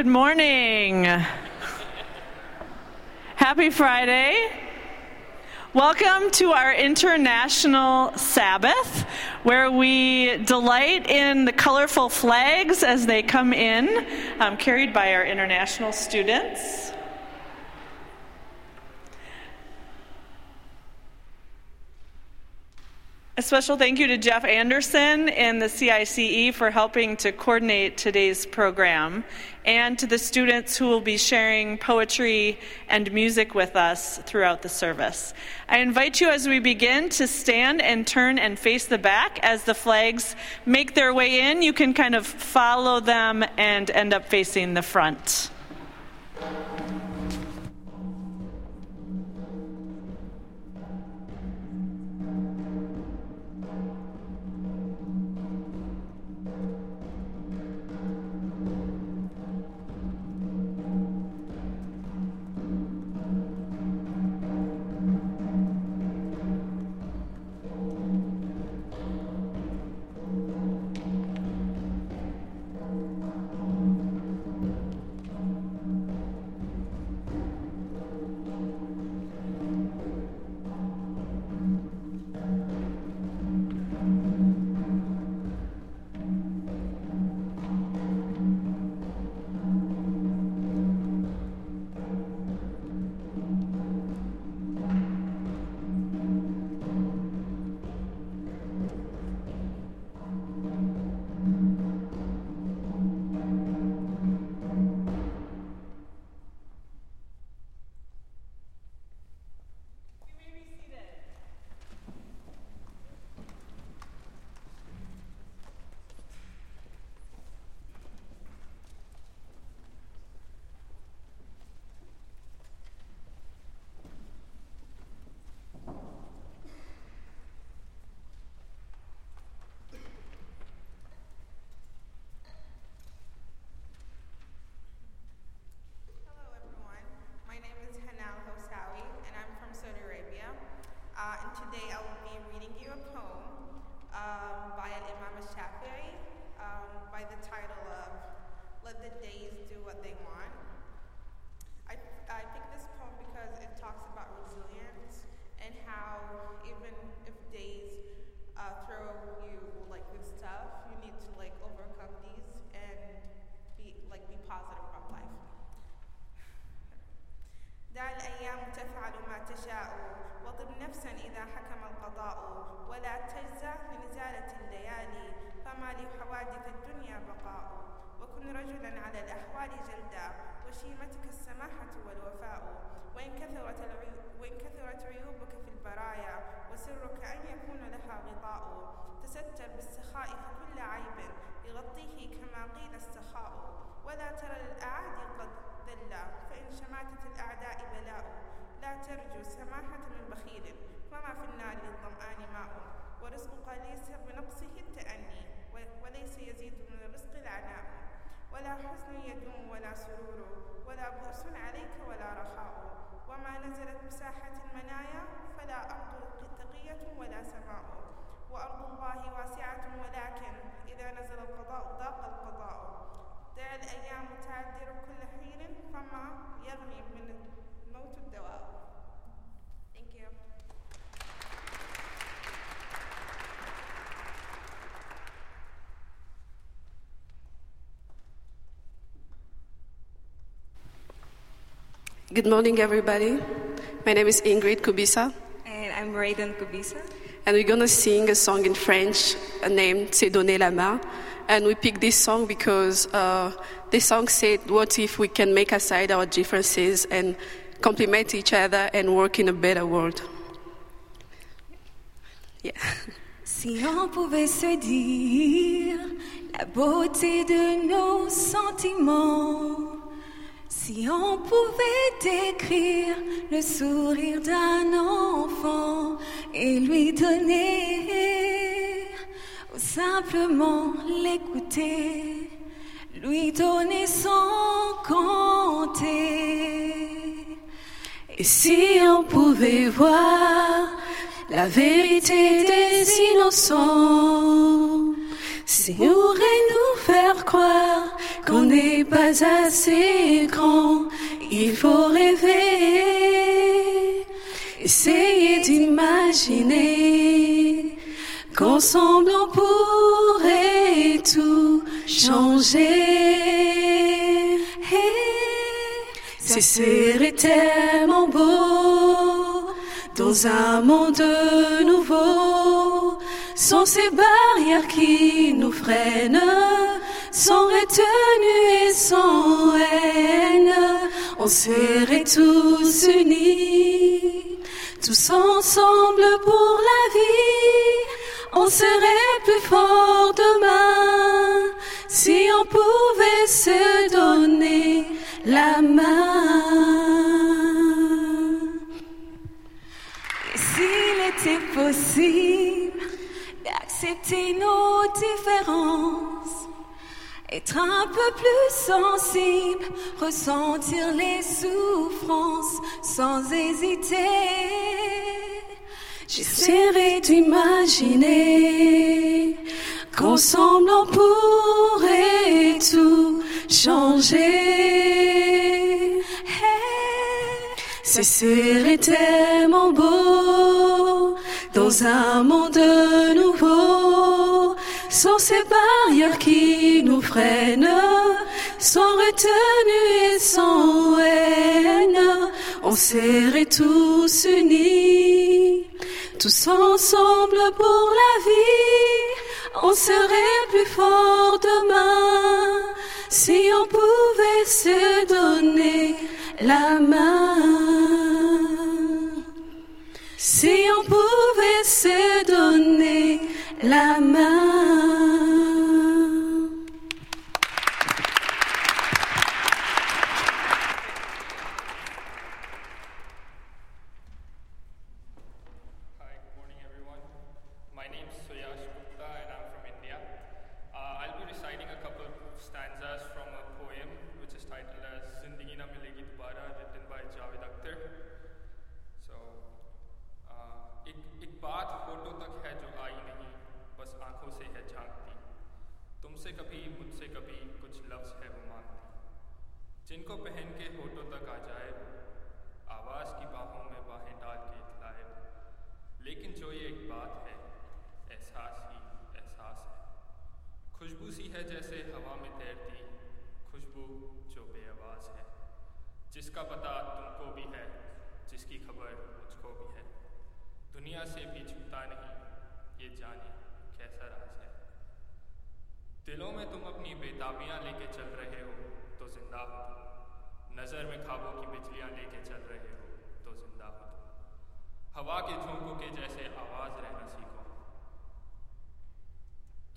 Good morning. Happy Friday. Welcome to our International Sabbath, where we delight in the colorful flags as they come in, um, carried by our international students. A special thank you to Jeff Anderson and the CICE for helping to coordinate today's program, and to the students who will be sharing poetry and music with us throughout the service. I invite you as we begin to stand and turn and face the back as the flags make their way in. You can kind of follow them and end up facing the front. مماتة الأعداء بلاء. لا ترجو سماحة من بخيل. وما في النار للظمآن ماء. ورزقك ليس بنقصه التأني. وليس يزيد من الرزق العناء. ولا حزن يدوم ولا سرور. ولا بؤس عليك ولا رخاء. وما نزلت بساحة المنايا فلا أرض تقية ولا سماء. وأرض الله واسعة ولكن إذا نزل القضاء ضاق القضاء. Good morning, everybody. My name is Ingrid Kubisa. And I'm Raiden Kubisa. And we're going to sing a song in French uh, named C'est donner la main. And we picked this song because uh, this song said, What if we can make aside our differences and complement each other and work in a better world? Yeah. Si on pouvait se dire la beauté de nos sentiments. Si on pouvait décrire le sourire d'un enfant et lui donner, ou simplement l'écouter, lui donner sans compter. Et si on pouvait voir la vérité des innocents, si pourrait nous faire croire qu'on n'est pas assez grand, il faut rêver, essayer d'imaginer qu'ensemble on pourrait tout changer. C'est serait tellement beau dans un monde nouveau, sans ces barrières qui nous freinent, sans retenue et sans haine, on serait tous unis, tous ensemble pour la vie, on serait plus fort demain si on pouvait se donner la main. S'il était possible d'accepter nos différences, être un peu plus sensible, ressentir les souffrances sans hésiter. J'essaierai d'imaginer qu'ensemble on pourrait tout changer. Ce serait tellement beau dans un monde nouveau, sans ces barrières qui nous freinent, sans retenue et sans haine. On serait tous unis, tous ensemble pour la vie. On serait plus fort demain si on pouvait se donner la main. Si on pouvait se donner la main.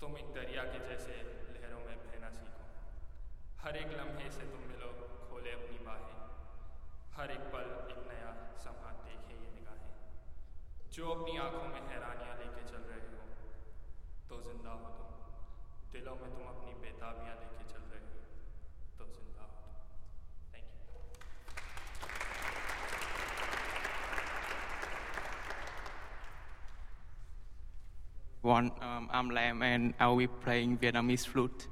तुम एक दरिया के जैसे लहरों में बहना सीखो। हर एक लम्हे से तुम मिलो, खोले अपनी बाहें। हर एक पल एक नया समा देखे ये निगाहें। जो अपनी आँखों में हैरानियाँ लेके चल रहे हो तो ज़िंदा हो तुम। दिलों में तुम अपनी बेताबियाँ लेके One, um, I'm Lam and I'll be playing Vietnamese flute.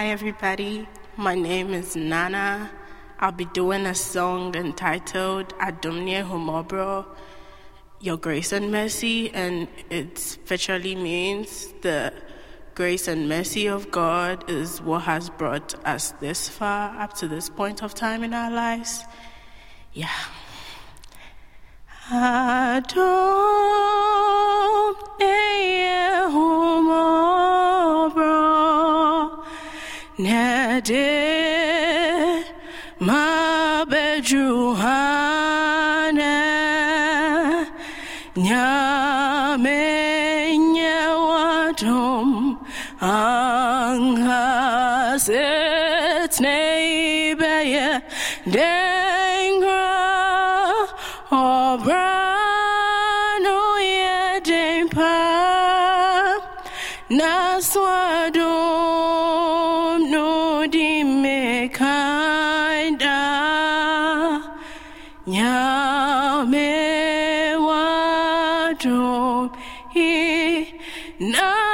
Hi, everybody. My name is Nana. I'll be doing a song entitled Adumne Humobro, Your Grace and Mercy, and it literally means the grace and mercy of God is what has brought us this far up to this point of time in our lives. Yeah. Adumne. My bedroom. No.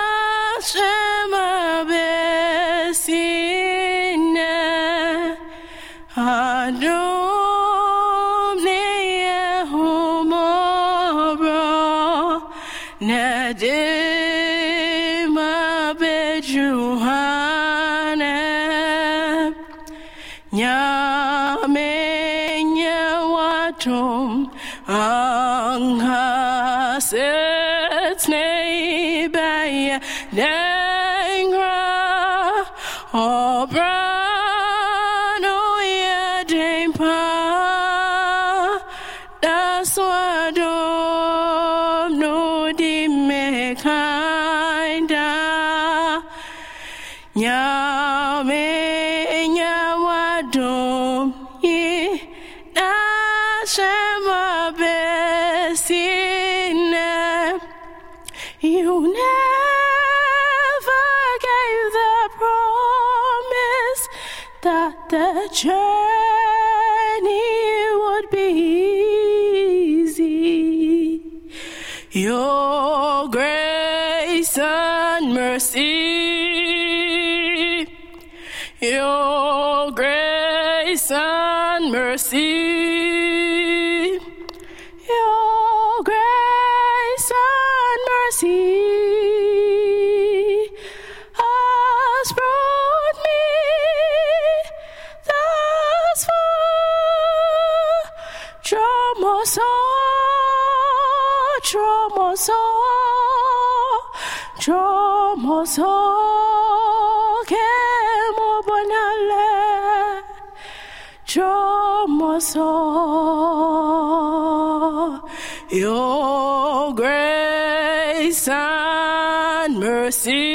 så uh, No grace and mercy. Chomoso, your grace and mercy.